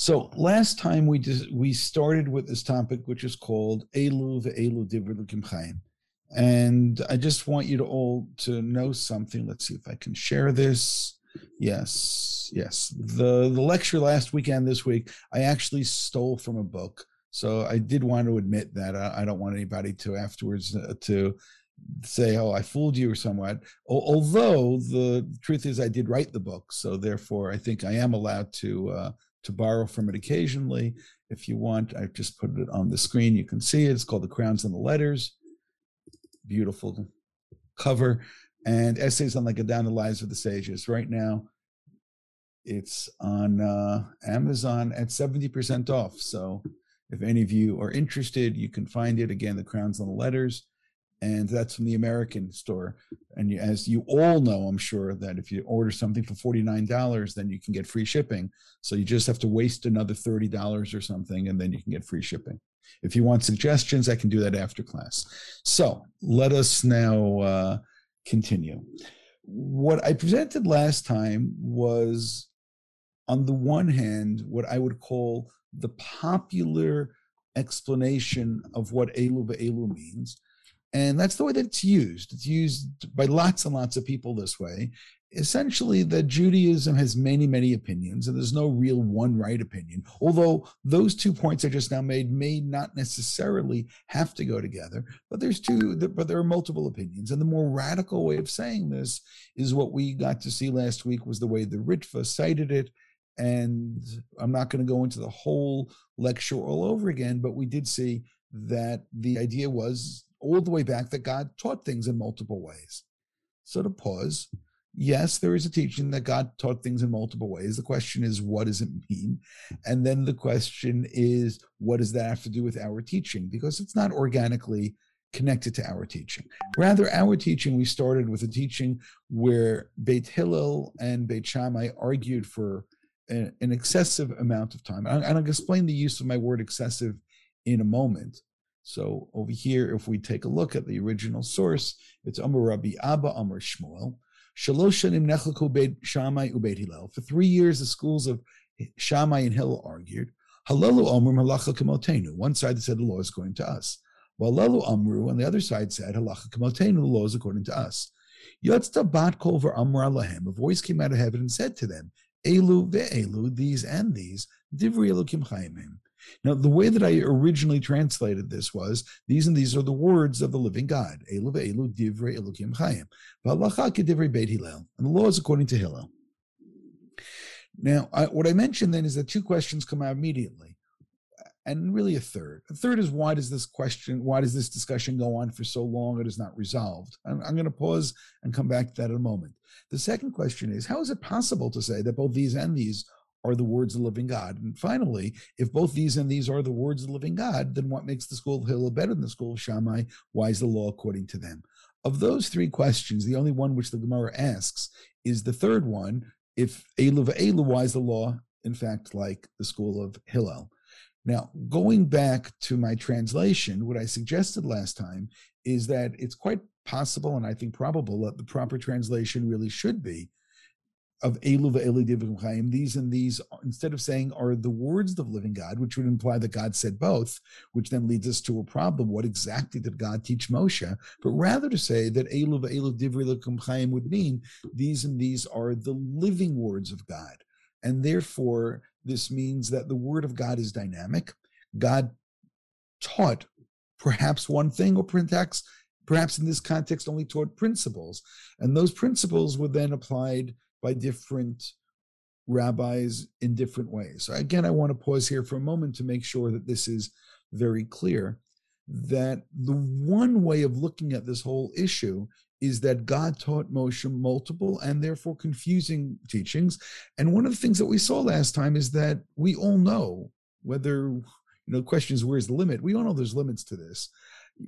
So last time we just, we started with this topic, which is called Elu ve'elu divri l'kim chaim. And I just want you to all to know something. Let's see if I can share this. Yes, yes. The the lecture last weekend, this week, I actually stole from a book. So I did want to admit that I, I don't want anybody to afterwards uh, to say, "Oh, I fooled you" or somewhat. O- although the truth is, I did write the book, so therefore, I think I am allowed to uh, to borrow from it occasionally. If you want, I just put it on the screen. You can see it. It's called "The Crowns and the Letters." Beautiful cover and essays on the down the lives of the sages. Right now, it's on uh, Amazon at 70% off. So if any of you are interested, you can find it. Again, the crowns and the letters. And that's from the American store. And you, as you all know, I'm sure that if you order something for $49, then you can get free shipping. So you just have to waste another $30 or something, and then you can get free shipping. If you want suggestions, I can do that after class. So let us now uh, continue. What I presented last time was, on the one hand, what I would call the popular explanation of what Elu Elu means. And that's the way that it's used. It's used by lots and lots of people this way essentially that Judaism has many, many opinions, and there's no real one right opinion. Although those two points I just now made may not necessarily have to go together, but there's two, but there are multiple opinions. And the more radical way of saying this is what we got to see last week was the way the Ritva cited it. And I'm not going to go into the whole lecture all over again, but we did see that the idea was all the way back that God taught things in multiple ways. So to pause, yes, there is a teaching that God taught things in multiple ways. The question is, what does it mean? And then the question is, what does that have to do with our teaching? Because it's not organically connected to our teaching. Rather, our teaching, we started with a teaching where Beit Hillel and Beit Shammai argued for an, an excessive amount of time. And I'll explain the use of my word excessive in a moment. So over here, if we take a look at the original source, it's Amar Rabbi Abba Amar Shmuel. Shammai. For three years, the schools of Shammai and Hillel argued. Halalu halacha. One side said the law is according to us. While Lalu Amru, on the other side, said halacha the law is according to us. Yotzta bat kol Amr lahem. A voice came out of heaven and said to them, Elu ve'elu, these and these, divri elokim chayimim. Now, the way that I originally translated this was these and these are the words of the living God. Elu divrei chayim. V'alacha beit Hillel. And the law is according to Hillel. Now, I, what I mentioned then is that two questions come out immediately, and really a third. A third is why does this question, why does this discussion go on for so long? It is not resolved. I'm, I'm going to pause and come back to that in a moment. The second question is how is it possible to say that both these and these are the words of the living God. And finally, if both these and these are the words of the living God, then what makes the school of Hillel better than the school of Shammai? Why is the law according to them? Of those three questions, the only one which the Gemara asks is the third one. If Elu Elu, why is the law, in fact, like the school of Hillel? Now, going back to my translation, what I suggested last time is that it's quite possible and I think probable that the proper translation really should be of Elu ve'elu divim chaim, these and these, instead of saying are the words of living God, which would imply that God said both, which then leads us to a problem. What exactly did God teach Moshe? But rather to say that Elu divri chaim would mean these and these are the living words of God. And therefore, this means that the word of God is dynamic. God taught perhaps one thing, or perhaps, perhaps in this context only taught principles. And those principles were then applied by different rabbis in different ways. So again, I want to pause here for a moment to make sure that this is very clear that the one way of looking at this whole issue is that God taught Moshe multiple and therefore confusing teachings. And one of the things that we saw last time is that we all know whether, you know, the question is where's the limit? We all know there's limits to this,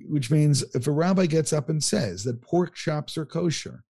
which means if a rabbi gets up and says that pork chops are kosher,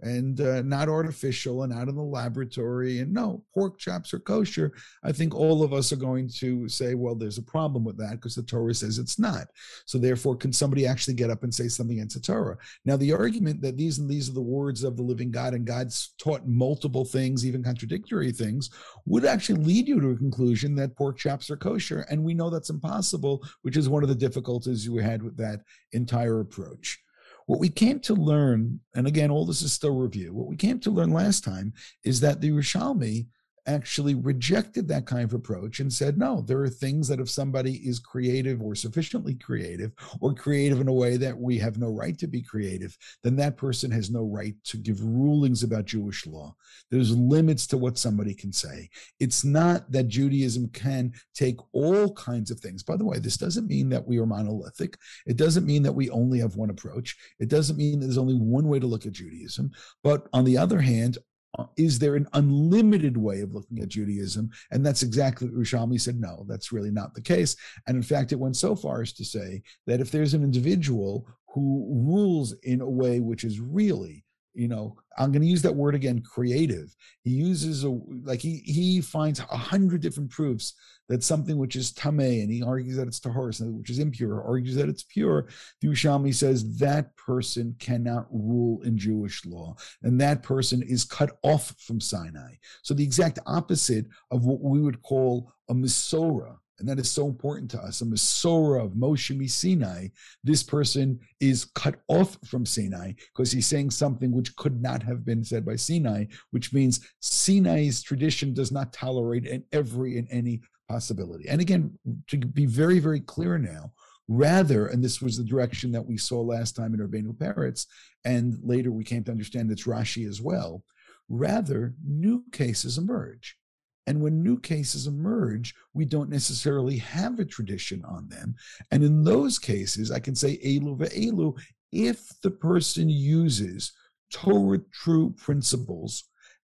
and uh, not artificial and not in the laboratory. And no, pork chops are kosher. I think all of us are going to say, well, there's a problem with that because the Torah says it's not. So therefore, can somebody actually get up and say something against the Torah? Now, the argument that these and these are the words of the living God and God's taught multiple things, even contradictory things, would actually lead you to a conclusion that pork chops are kosher. And we know that's impossible, which is one of the difficulties we had with that entire approach. What we came to learn, and again, all this is still review, what we came to learn last time is that the Yerushalmi actually rejected that kind of approach and said, no, there are things that if somebody is creative or sufficiently creative or creative in a way that we have no right to be creative, then that person has no right to give rulings about Jewish law. There's limits to what somebody can say. It's not that Judaism can take all kinds of things. By the way, this doesn't mean that we are monolithic. It doesn't mean that we only have one approach. It doesn't mean there's only one way to look at Judaism. But on the other hand, is there an unlimited way of looking at Judaism? And that's exactly what Yerushalmi said, no, that's really not the case. And in fact, it went so far as to say that if there's an individual who rules in a way which is really you know i'm going to use that word again creative. He uses a like he he finds a hundred different proofs that something which is tameh and he argues that it's tahor which is impure argues that it's pure. The Yerushalmi says that person cannot rule in jewish law and that person is cut off from sinai. So the exact opposite of what we would call a masorah and that is so important to us. A Masorah of Moshe Sinai, this person is cut off from Sinai because he's saying something which could not have been said by Sinai, which means Sinai's tradition does not tolerate in every and any possibility. And again, to be very, very clear now, rather, and this was the direction that we saw last time in Rabbeinu Peretz, and later we came to understand it's Rashi as well, rather, new cases emerge. And when new cases emerge, we don't necessarily have a tradition on them. And in those cases, I can say elu ve'elu if the person uses Torah true principles.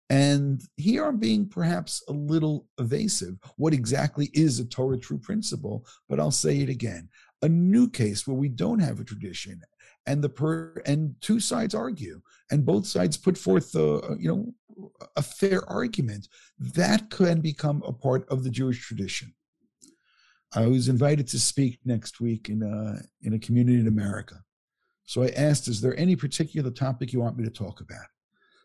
And here I'm being perhaps a little evasive. What exactly is a Torah true principle? But I'll say it again. A new case where we don't have a tradition and the per and two sides argue and both sides put forth the uh, you know a fair argument, that can become a part of the Jewish tradition. I was invited to speak next week in a, in a community in America. So I asked, is there any particular topic you want me to talk about?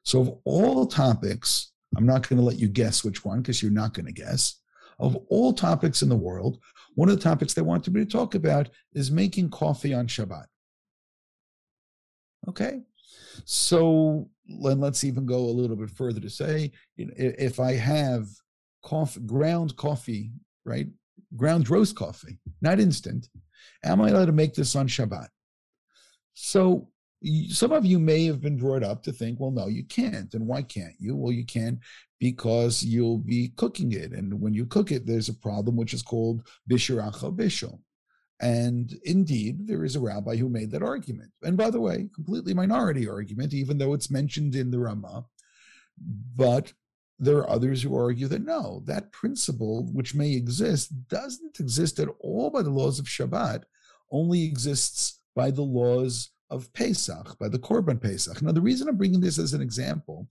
So of all topics, I'm not going to let you guess which one because you're not going to guess. Of all topics in the world, one of the topics they wanted me to talk about is making coffee on Shabbat. Okay. So and let's even go a little bit further to say, if I have coffee, ground coffee, right, ground roast coffee, not instant, am I allowed to make this on Shabbat? So some of you may have been brought up to think, well, no, you can't. And why can't you? Well, you can because you'll be cooking it. And when you cook it, there's a problem which is called bishiracha bishul. And indeed, there is a rabbi who made that argument. And by the way, completely minority argument, even though it's mentioned in the Ramah. But there are others who argue that no, that principle, which may exist, doesn't exist at all by the laws of Shabbat, only exists by the laws of Pesach, by the Korban Pesach. Now, the reason I'm bringing this as an example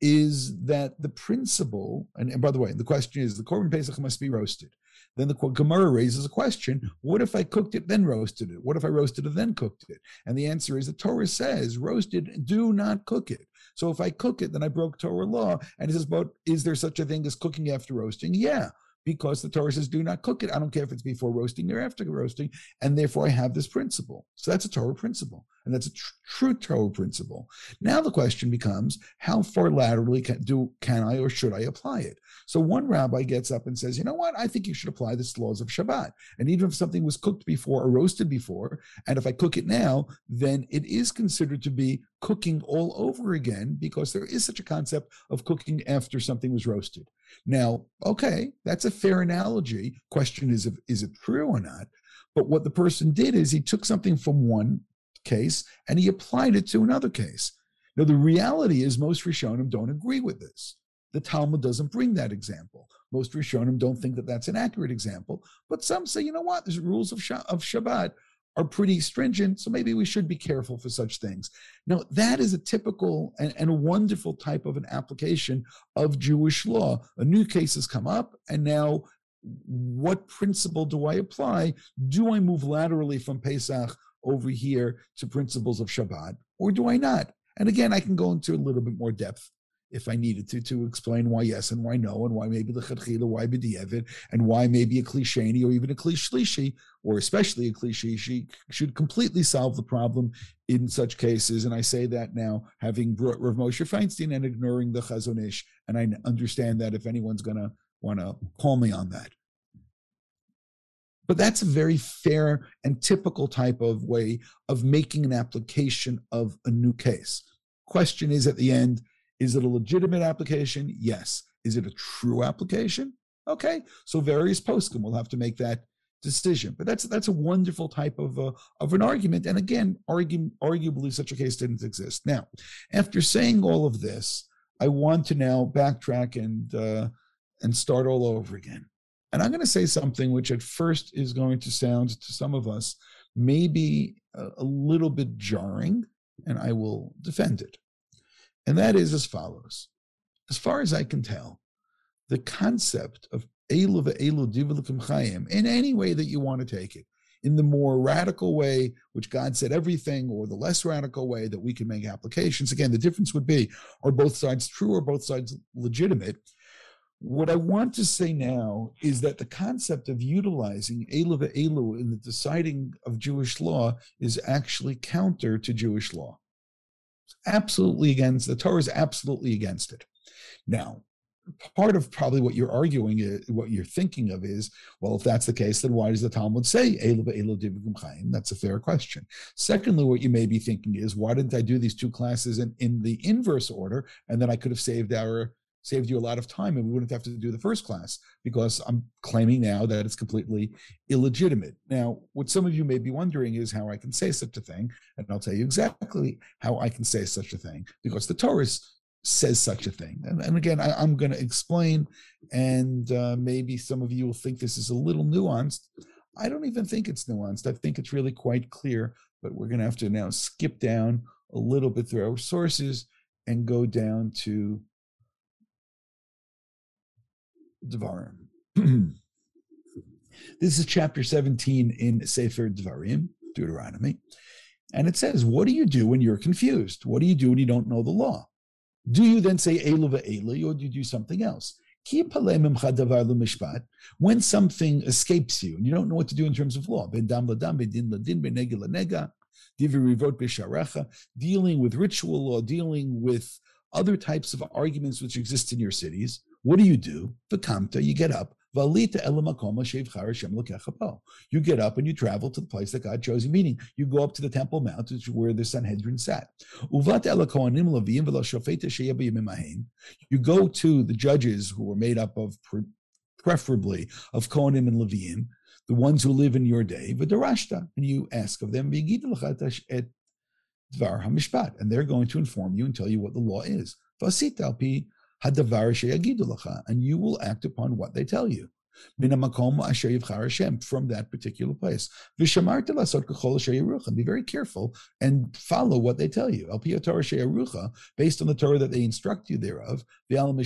is that the principle, and, and by the way, the question is the Korban Pesach must be roasted. Then the Gemara raises a question: What if I cooked it then roasted it? What if I roasted it then cooked it? And the answer is the Torah says, roasted, do not cook it. So if I cook it, then I broke Torah law. And it says, but is there such a thing as cooking after roasting? Yeah because the Torah says, do not cook it. I don't care if it's before roasting or after roasting. And therefore, I have this principle. So that's a Torah principle. And that's a tr- true Torah principle. Now the question becomes, how far laterally can, do, can I or should I apply it? So one rabbi gets up and says, you know what? I think you should apply the laws of Shabbat. And even if something was cooked before or roasted before, and if I cook it now, then it is considered to be cooking all over again because there is such a concept of cooking after something was roasted. Now, okay, that's a fair analogy. Question is, if, is it true or not? But what the person did is he took something from one case and he applied it to another case. Now, the reality is most Rishonim don't agree with this. The Talmud doesn't bring that example. Most Rishonim don't think that that's an accurate example. But some say, you know what? There's rules of, of Shabbat are pretty stringent, so maybe we should be careful for such things. Now, that is a typical and, and, a wonderful type of an application of Jewish law. A new case has come up, and now what principle do I apply? Do I move laterally from Pesach over here to principles of Shabbat, or do I not? And again, I can go into a little bit more depth if I needed to, to explain why yes and why no, and why maybe the chadchila, why b'dieved, and why maybe a kli sheni or even a kli shlishi, or especially a klishishi, should completely solve the problem in such cases. And I say that now, having brought Rav Moshe Feinstein and ignoring the Chazon Ish, and I understand that if anyone's going to want to call me on that. But that's a very fair and typical type of way of making an application of a new case. Question is at the end, is it a legitimate application? Yes. Is it a true application? Okay. So various poskim will have to make that decision. But that's that's a wonderful type of uh, of an argument. And again, argue, arguably such a case didn't exist. Now, after saying all of this, I want to now backtrack and uh, and start all over again. And I'm going to say something which at first is going to sound to some of us maybe a, a little bit jarring, and I will defend it. And that is as follows. As far as I can tell, the concept of Elu chayim, in any way that you want to take it, in the more radical way, which God said everything, or the less radical way that we can make applications. Again, the difference would be are both sides true or both sides legitimate? What I want to say now is that the concept of utilizing Elu in the deciding of Jewish law is actually counter to Jewish law. Absolutely against the Torah is absolutely against it. Now, part of probably what you're arguing, uh, what you're thinking of is, well, if that's the case, then why does the Talmud say? That's a fair question. Secondly, what you may be thinking is, why didn't I do these two classes in, in the inverse order, and then I could have saved our saved you a lot of time and we wouldn't have to do the first class because I'm claiming now that it's completely illegitimate. Now, what some of you may be wondering is how I can say such a thing. And I'll tell you exactly how I can say such a thing because the Torah says such a thing. And, and again, I, am going to explain, and uh, maybe some of you will think this is a little nuanced. I don't even think it's nuanced. I think it's really quite clear, but we're going to have to now skip down a little bit through our sources and go down to Dvarim. this is chapter 17 in Sefer Dvarim, Deuteronomy. And it says, What do you do when you're confused? What do you do when you don't know the law? Do you then say Elu ve'eli, or do you do something else? When something escapes you and you don't know what to do in terms of law, dealing with ritual law, dealing with other types of arguments which exist in your cities, what do you do? V'kamta, you get up. You get up and you travel to the place that God chose you, meaning you go up to the Temple Mount, which is where the Sanhedrin sat. You go to the judges who were made up of preferably of Kohanim and Leviim, the ones who live in your day, and you ask of them, et Dvarham, and they're going to inform you and tell you what the law is and you will act upon what they tell you. From that particular place. Be very careful and follow what they tell you. Based on the Torah that they instruct you thereof, and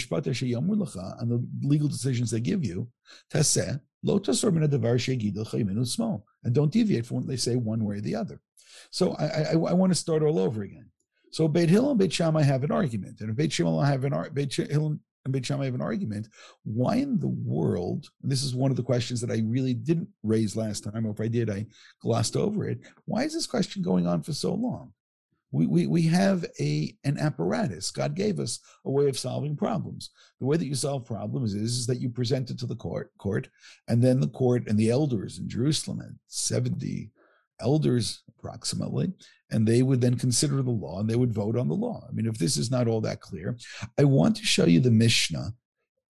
the legal decisions they give you, and don't deviate from what they say one way or the other. So I, I, I want to start all over again. So Beit Hillel and Beit Shammai have an argument, and if Beit Shammai have an Beit Hillel and Beit Shammai have an argument, why in the world? And this is one of the questions that I really didn't raise last time, or if I did, I glossed over it. Why is this question going on for so long? We, we, we have a an apparatus. God gave us a way of solving problems. The way that you solve problems is, is that you present it to the court, court, and then the court and the elders in Jerusalem, and 70 elders approximately, and they would then consider the law and they would vote on the law. I mean, if this is not all that clear, I want to show you the Mishnah.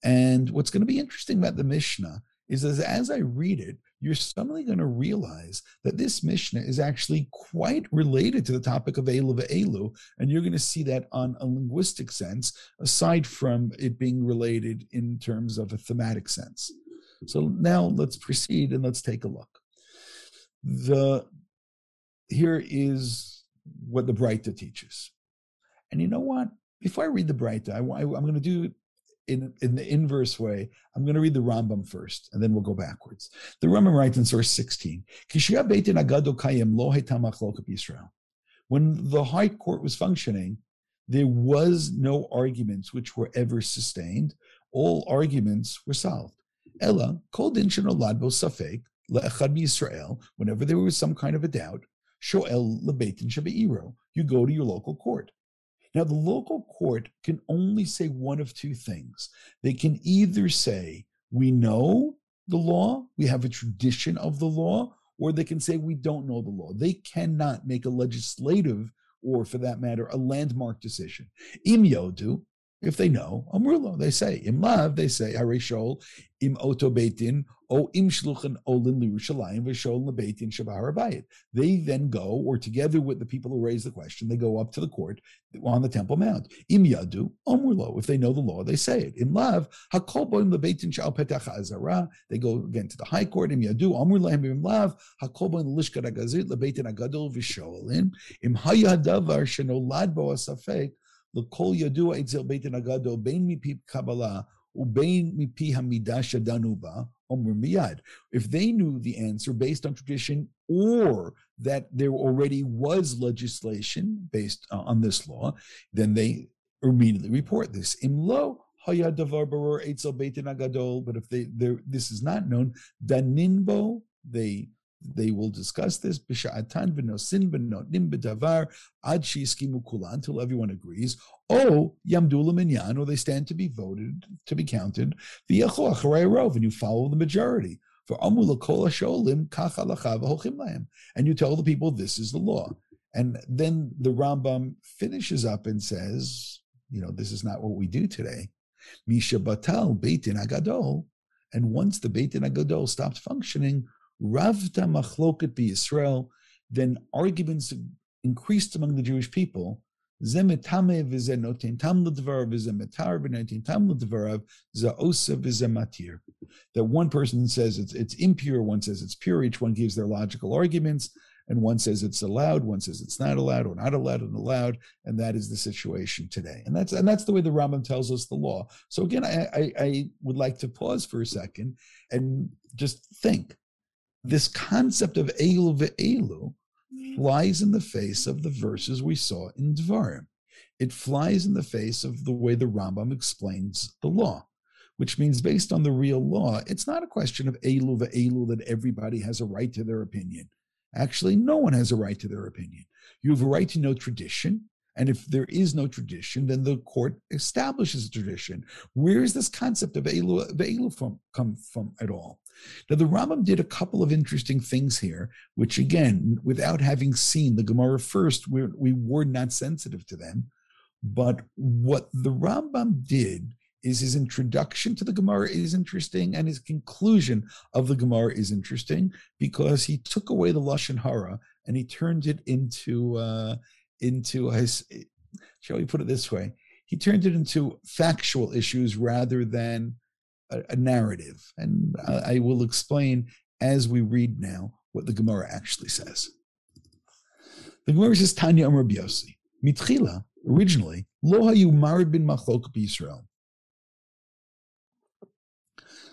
And what's going to be interesting about the Mishnah is that as I read it, you're suddenly going to realize that this Mishnah is actually quite related to the topic of Elu Elu, and you're going to see that on a linguistic sense, aside from it being related in terms of a thematic sense. So now let's proceed and let's take a look. The here is what the Breita teaches. And you know what? Before I read the Breita, I, I'm going to do it in, in the inverse way. I'm going to read the Rambam first, and then we'll go backwards. The Rambam writes in source 16, when the High Court was functioning, there was no arguments which were ever sustained. All arguments were solved. Ella, kol din shenolad safek, le'echad Yisrael, whenever there was some kind of a doubt, shoel lebeitin shabeiro, you go to your local court. Now, the local court can only say one of two things. They can either say, we know the law, we have a tradition of the law, or they can say we don't know the law. They cannot make a legislative or, for that matter, a landmark decision. Im yodu, if they know, um, amrulo, they say. Im they say, harishol, im oto beitin, o im shluchan olin lirushalayim v'shol lebeitin shabar bayit. They then go, or together with the people who raise the question, they go up to the court on the Temple Mount. Im yadu, um, amrulo. If they know the law, they say it. Im lav, hakol boim lebeitin shal petach azara. They go again to the high court. Im yadu, um, amrulo im lav, hakol boim lishkat agazit lebeitin agadol v'sholin. Im hayadavar shenolad bo asafek. L'kol yadua etzel beitin agado bein mipi kabbalah ubein mipi hamidah shadanuba omer miyad. If they knew the answer based on tradition or that there already was legislation based uh, on this law, then they immediately report this. Imlo hayad davar barur etzel beitin agadol. But if they this is not known, daninbo they they will discuss this b'sha'atan v'nosin v'notnim b'davar ad shiskimu kulan until everyone agrees. Oh, yamdula minyan, or they stand to be voted to be counted. V'yachol acharei rov, and you follow the majority. For amula kol hasholim kach and you tell the people this is the law. And then the Rambam finishes up and says, you know, this is not what we do today. Misha batal beitin agadol, and once the beitin agadol stopped functioning, Ravta machloket Israel, then arguments increased among the Jewish people. Zemetame v'zenotin tam l'dvarav v'zemetar v'notin tam l'dvarav za'osa v'zematir. That one person says it's, it's impure, one says it's pure. Each one gives their logical arguments, and one says it's allowed, one says it's not allowed, or not allowed and allowed, and that is the situation today. And that's and that's the way the Rambam tells us the law. So again, I, I, I would like to pause for a second and just think this concept of Elu ve'elu mm. flies in the face of the verses we saw in Dvarim. It flies in the face of the way the Rambam explains the law, which means based on the real law, it's not a question of Elu ve'elu that everybody has a right to their opinion. Actually, no one has a right to their opinion. You have a right to know tradition. And if there is no tradition, then the court establishes a tradition. Where is this concept of Elu, Elu from, come from at all? Now, the Rambam did a couple of interesting things here, which again, without having seen the Gemara first, we, we were not sensitive to them. But what the Rambam did is his introduction to the Gemara is interesting, and his conclusion of the Gemara is interesting because he took away the lashon hara and he turned it into uh, into his. Shall we put it this way? He turned it into factual issues rather than a, a narrative. And I, I will explain as we read now what the Gemara actually says. The Gemara says, Tanya Amr Biosi. Mitchila, originally, lo hayu marid bin machlok Israel.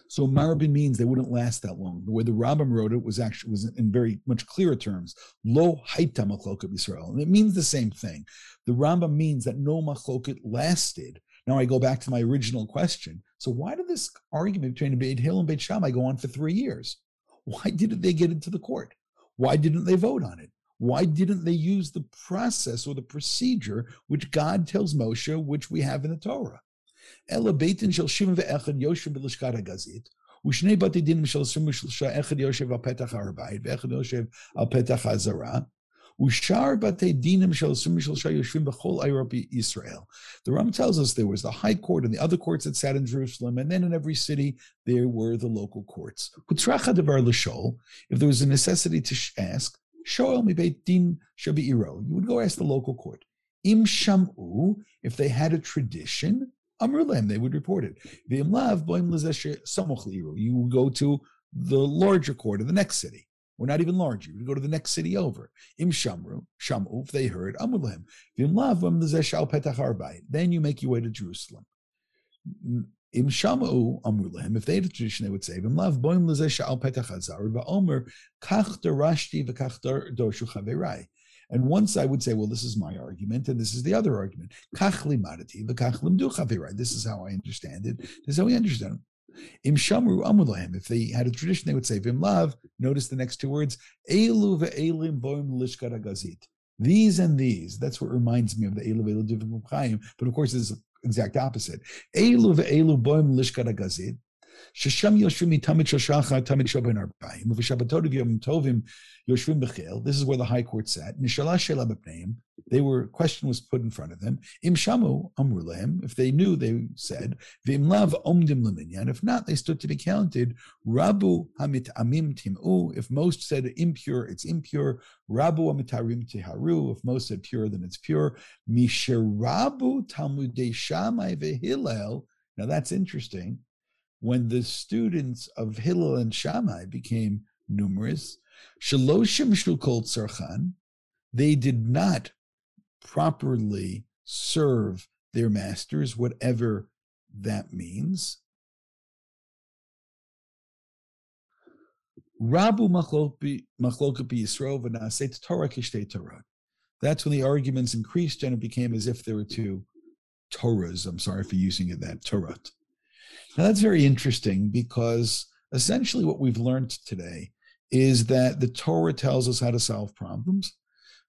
So marabin means they wouldn't last that long. The way the Rambam wrote it was actually was in very much clearer terms. Lo haita machloket Israel, and it means the same thing. The Rambam means that no machloket lasted now I go back to my original question. So why did this argument between Beit Hillel and Beit Shammai go on for three years? Why didn't they get into the court? Why didn't they vote on it? Why didn't they use the process or the procedure which God tells Moshe, which we have in the Torah? Ela Beitin shel ve'echad u'shnei bati dinim shel Yoshev al petach ve'echad Yoshev al petach Ushar bate dinim shel yoshvim b'chol Israel. The Ram tells us there was the high court and the other courts that sat in Jerusalem, and then in every city there were the local courts. If there was a necessity to ask, shoel mibeit din shabi'iro, you would go ask the local court. Im shamu, if they had a tradition, amrulem, they would report it. You would go to the larger court of the next city. Or not even larger. You go to the next city over. Im Shamru, Shamu, if they heard, Amulahem. Vim Lavam Shal Petach Then you make your way to Jerusalem. Im Shamu Amulahem, if they had a tradition, they would say, Vim Lav Boim Shal Petach Hazar, Va'omer, Kach Darashti V'kach Dorshu Chaverai. And once I would say, well, this is my argument, and this is the other argument. This is how I understand it. This is how we understand it. Im shamru amulahem. If they had a tradition, they would say vim lav. Notice the next two words: elu ve'elim boim lishkat gazit. These and these. That's what reminds me of the elu ve'elu. But of course, it's exact opposite. Elu ve'elu boim lishkat This is where the high court sat. They were question was put in front of them. If they knew, they said. If not, they stood to be counted. Timu. If most said impure, it's impure. Rabu amitarim tiharu. If most said pure, then it's pure. V'hillel. Now that's interesting when the students of Hillel and Shammai became numerous, Shaloshim Shukol Tzarchan, they did not properly serve their masters, whatever that means. Rabu machloka Yisro v'naseit Torah kishtei Torah. That's when the arguments increased and it became as if there were two Torahs. I'm sorry for using it that Torah. Now, that's very interesting because essentially what we've learned today is that the Torah tells us how to solve problems.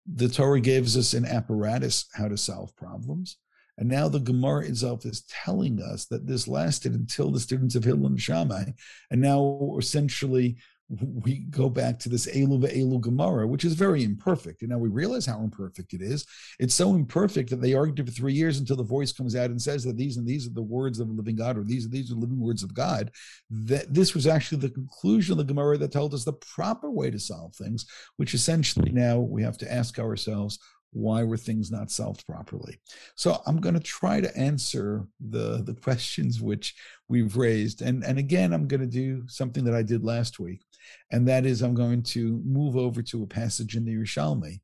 The Torah gives us an apparatus how to solve problems. And now the Gemara itself is telling us that this lasted until the students of Hillel and Shammai. And now essentially we go back to this Elu Elu Gemara, which is very imperfect. And now we realize how imperfect it is. It's so imperfect that they argued for three years until the voice comes out and says that these and these are the words of the living God, or these are these are the living words of God. That this was actually the conclusion of the Gemara that told us the proper way to solve things, which essentially now we have to ask ourselves, why were things not solved properly so i'm going to try to answer the the questions which we've raised and and again i'm going to do something that i did last week and that is I'm going to move over to a passage in the Yerushalmi,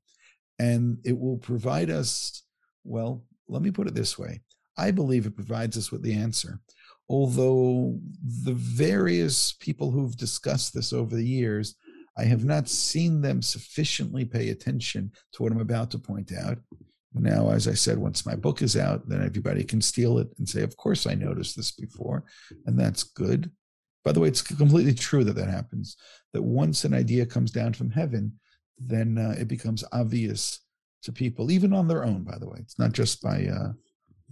and it will provide us, well, let me put it this way. I believe it provides us with the answer. Although the various people who've discussed this over the years, I have not seen them sufficiently pay attention to what I'm about to point out. Now, as I said, once my book is out, then everybody can steal it and say, Of course, I noticed this before. And that's good. By the way, it's completely true that that happens. That once an idea comes down from heaven, then uh, it becomes obvious to people, even on their own. By the way, it's not just by uh,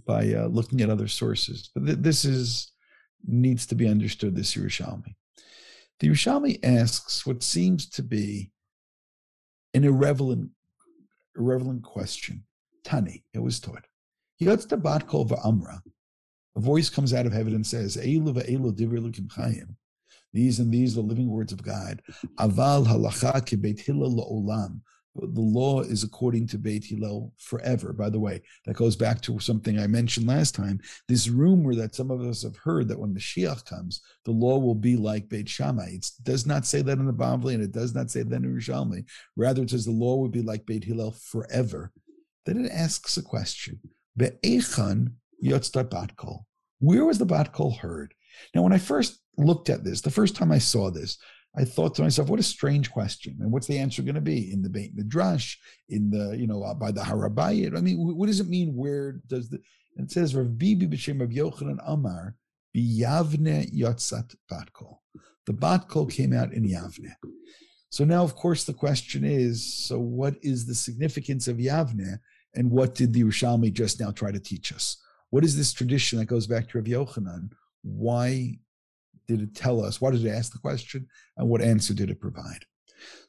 by uh, looking at other sources. But th- this is needs to be understood. This Yerushalmi. The Yerushalmi asks what seems to be an irrelevant irrelevant question. Tani, it was taught. Yotz bat kol va'amra a voice comes out of heaven and says, These and these are the living words of God. Aval halacha ki Hillel la'olam. The law is according to Beit Hillel forever. By the way, that goes back to something I mentioned last time. This rumor that some of us have heard that when Mashiach comes, the law will be like Beit Shammai. It does not say that in the Bavli, and it does not say that in Yerushalmi. Rather, it says the law would be like Beit Hillel forever. Then it asks a question: Be'echan Yotzda Batkol. Where was the Batkol heard? Now, when I first looked at this, the first time I saw this, I thought to myself, what a strange question. And what's the answer going to be? In the Beit Midrash, in the, you know, uh, by the Har HaBayit? I mean, what does it mean? Where does the, it says, Rav Bibi b'shem of Yochanan Amar, biyavne yotzat batkol. The batkol came out in Yavne. So now, of course, the question is, so what is the significance of Yavne? And what did the Yerushalmi just now try to teach us? What is this tradition that goes back to Rav Yochanan? Why did it tell us? Why did it ask the question? And what answer did it provide?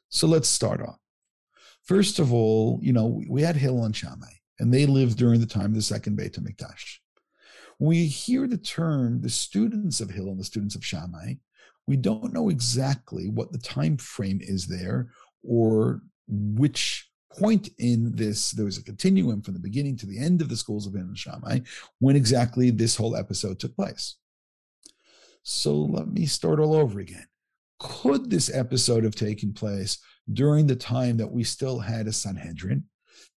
So let's start off. First of all, you know, we had Hillel and Shammai, and they lived during the time of the second Beit HaMikdash. When we hear the term the students of Hillel and the students of Shammai, we don't know exactly what the time frame is there or which point in this, there was a continuum from the beginning to the end of the schools of Ibn Shammai, when exactly this whole episode took place. So let me start all over again. could this episode have taken place during the time that we still had a Sanhedrin?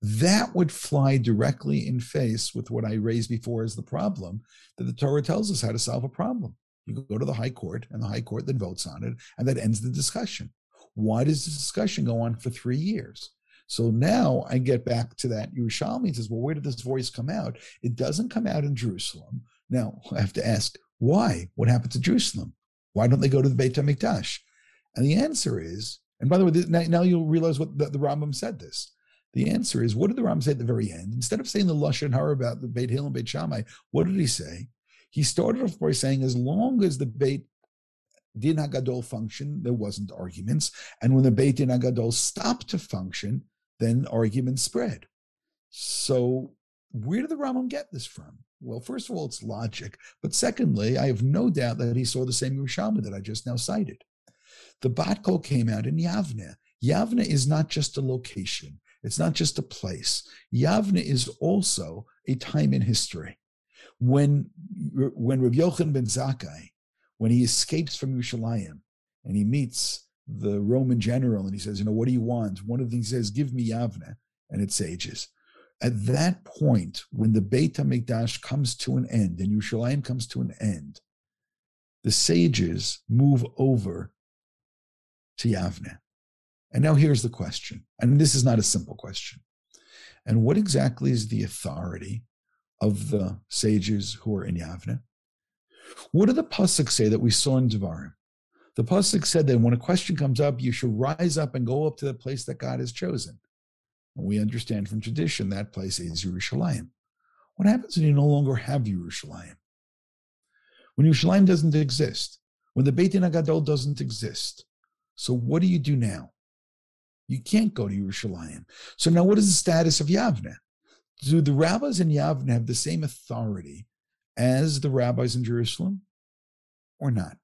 That would fly directly in face with what I raised before as the problem that the Torah tells us how to solve a problem. You go to the high court, and the high court then votes on it, and that ends the discussion. Why does the discussion go on for three years? So now I get back to that Yerushalmi says, well, where did this voice come out? It doesn't come out in Jerusalem. Now I have to ask, why? What happened to Jerusalem? Why don't they go to the Beit HaMikdash? And the answer is, and by the way, now, you'll realize what the, the Rambam said this. The answer is, what did the Rambam say at the very end? Instead of saying the Lashon Hara about the Beit Hillel and Beit Shammai, what did he say? He started off by saying, as long as the Beit Din Hagadol functioned, there wasn't arguments. And when the Beit Din Hagadol stopped to function, then arguments spread. So where did the Rambam get this from? Well, first of all, it's logic. But secondly, I have no doubt that he saw the same Yerushalmi that I just now cited. The Bat Kol came out in Yavne. Yavne is not just a location. It's not just a place. Yavne is also a time in history. When, when Rabbi Yochanan ben Zakkai, when he escapes from Yerushalayim and he meets the Roman general and he says, you know, what do you want? One of the things he says, give me Yavne, and its sages. At that point, when the Beit HaMikdash comes to an end and Yerushalayim comes to an end, the sages move over to Yavne. And now here's the question, and this is not a simple question. And what exactly is the authority of the sages who are in Yavne? What do the pasuk say that we saw in Devarim? The pasuk said that when a question comes up, you should rise up and go up to the place that God has chosen. We understand from tradition that place is Yerushalayim. What happens when you no longer have Yerushalayim? When Yerushalayim doesn't exist, when the Beit Din doesn't exist, so what do you do now? You can't go to Yerushalayim. So now what is the status of Yavne? Do the rabbis in Yavne have the same authority as the rabbis in Jerusalem or not?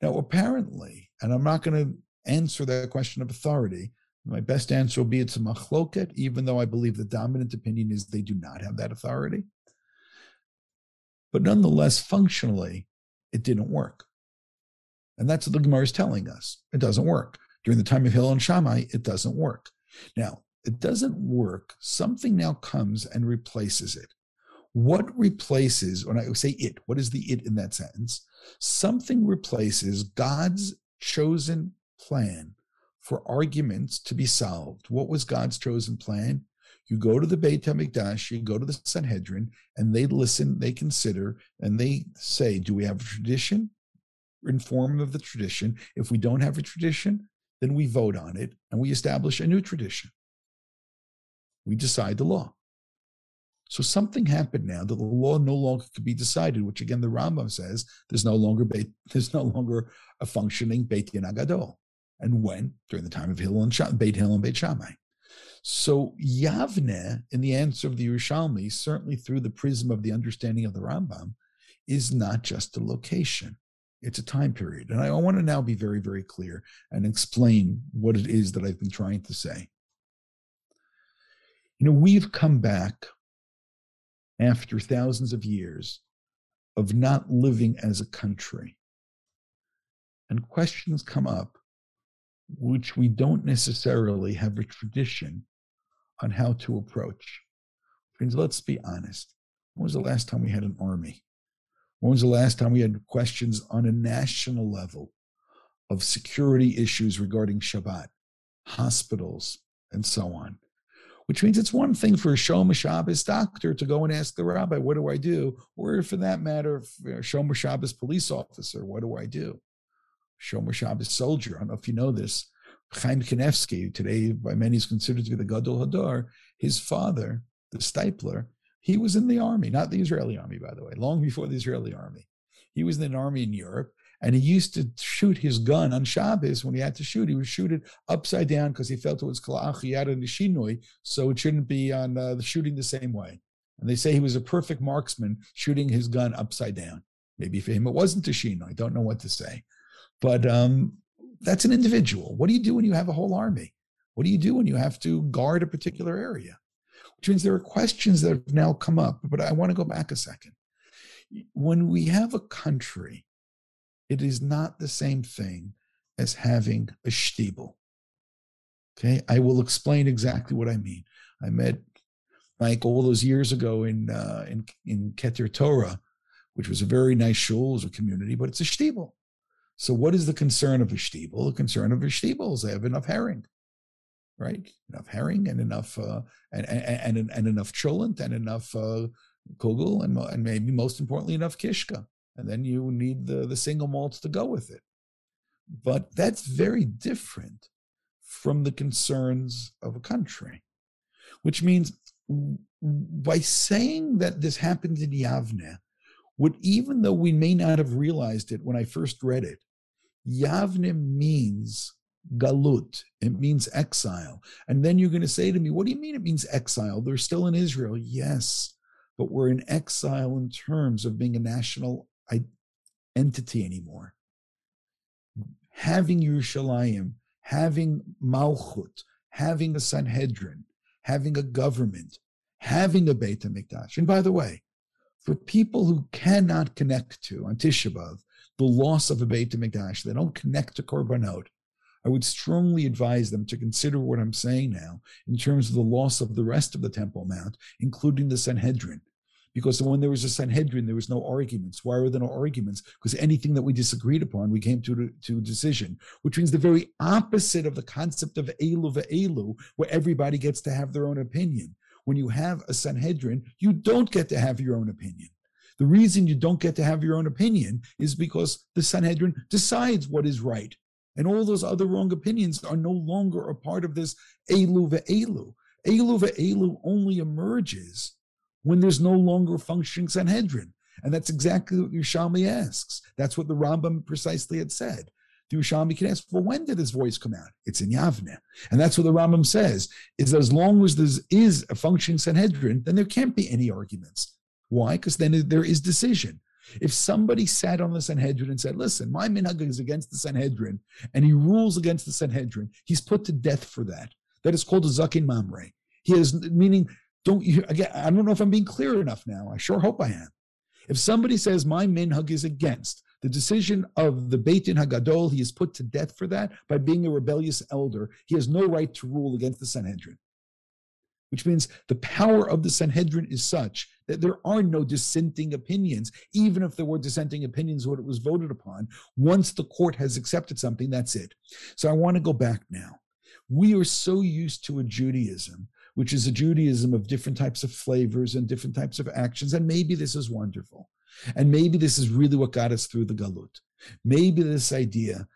Now, apparently, and I'm not going to answer that question of authority, my best answer will be it's a machloket, even though I believe the dominant opinion is they do not have that authority. But nonetheless, functionally, it didn't work. And that's what the Gemara is telling us. It doesn't work. During the time of Hillel and Shammai, it doesn't work. Now, it doesn't work. Something now comes and replaces it. What replaces, when I say it, what is the it in that sentence? Something replaces God's chosen plan for arguments to be solved. What was God's chosen plan? You go to the Beit HaMikdash, you go to the Sanhedrin, and they listen, they consider, and they say, do we have a tradition? Inform of the tradition. If we don't have a tradition, then we vote on it and we establish a new tradition. We decide the law. So something happened now that the law no longer could be decided, which again the Rambam says there's no longer Beit, there's no longer a functioning Beit Din Hagadol and when? During the time of Hillel and Sham, Beit Hillel and Beit Shammai. So Yavne, in the answer of the Yerushalmi, certainly through the prism of the understanding of the Rambam, is not just a location. It's a time period. And I want to now be very, very clear and explain what it is that I've been trying to say. You know, we've come back after thousands of years of not living as a country. And questions come up which we don't necessarily have a tradition on how to approach. Friends, let's be honest. When was the last time we had an army? When was the last time we had questions on a national level of security issues regarding Shabbat, hospitals, and so on? Which means it's one thing for a Shomer Shabbos doctor to go and ask the rabbi, what do I do? Or for that matter, a Shomer Shabbos police officer, what do I do? Shomer Shabbos soldier. I don't know if you know this. Chaim Kanevsky, today by many is considered to be the Gadol Hador, his father, the Steipler, he was in the army, not the Israeli army, by the way, long before the Israeli army. He was in an army in Europe, and he used to shoot his gun on Shabbos when he had to shoot. He would shoot it upside down because he felt it was kalachiyada nishinoi, so it shouldn't be on uh, the shooting the same way. And they say he was a perfect marksman shooting his gun upside down. Maybe for him it wasn't a shinoi. I don't know what to say. But um, that's an individual. What do you do when you have a whole army? What do you do when you have to guard a particular area? Which means there are questions that have now come up, but I want to go back a second. When we have a country, it is not the same thing as having a shtibel. Okay, I will explain exactly what I mean. I met Mike all those years ago in uh, in in Keter Torah, which was a very nice shul, as a community, but it's a shtibel. So, what is the concern of a shtibel? The concern of a shtibel is they have enough herring, right? Enough herring and enough uh, and, and, and and enough cholent and enough uh, kugel and and maybe most importantly enough kishka, and then you need the the single malts to go with it. But that's very different from the concerns of a country, which means by saying that this happened in Yavne, would even though we may not have realized it when I first read it, Yavne means galut. It means exile. And then you're going to say to me, what do you mean it means exile? They're still in Israel. Yes, but we're in exile in terms of being a national entity anymore. Having Yerushalayim having Malchut, having a Sanhedrin, having a government, having a Beit HaMikdash. And by the way, for people who cannot connect to on Tisha B'Av, the loss of a Beit HaMikdash, they don't connect to Korbanot, I would strongly advise them to consider what I'm saying now in terms of the loss of the rest of the Temple Mount, including the Sanhedrin because when there was a Sanhedrin, there was no arguments. Why were there no arguments? Because anything that we disagreed upon, we came to, to a decision, which means the very opposite of the concept of Elu ve'elu where everybody gets to have their own opinion. When you have a Sanhedrin, you don't get to have your own opinion. The reason you don't get to have your own opinion is because the Sanhedrin decides what is right. And all those other wrong opinions are no longer a part of this Elu ve'elu. Elu ve'elu only emerges when there's no longer functioning Sanhedrin. And that's exactly what Yerushalmi asks. That's what the Rambam precisely had said. The can ask, well, when did his voice come out? It's in Yavne. And that's what the Rambam says, is that as long as there is a functioning Sanhedrin, then there can't be any arguments. Why? Because then there is decision. If somebody sat on the Sanhedrin and said, listen, my minhag is against the Sanhedrin, and he rules against the Sanhedrin, he's put to death for that. That is called a Zaken Mamre. He is meaning don't you again? I don't know if I'm being clear enough now. I sure hope I am. If somebody says my minhag is against the decision of the Beit Din Hagadol, he is put to death for that by being a rebellious elder. He has no right to rule against the Sanhedrin. Which means the power of the Sanhedrin is such that there are no dissenting opinions, even if there were dissenting opinions what it was voted upon. Once the court has accepted something, that's it. So I want to go back now. We are so used to a Judaism which is a Judaism of different types of flavors and different types of actions. And maybe this is wonderful. And maybe this is really what got us through the Galut. Maybe this idea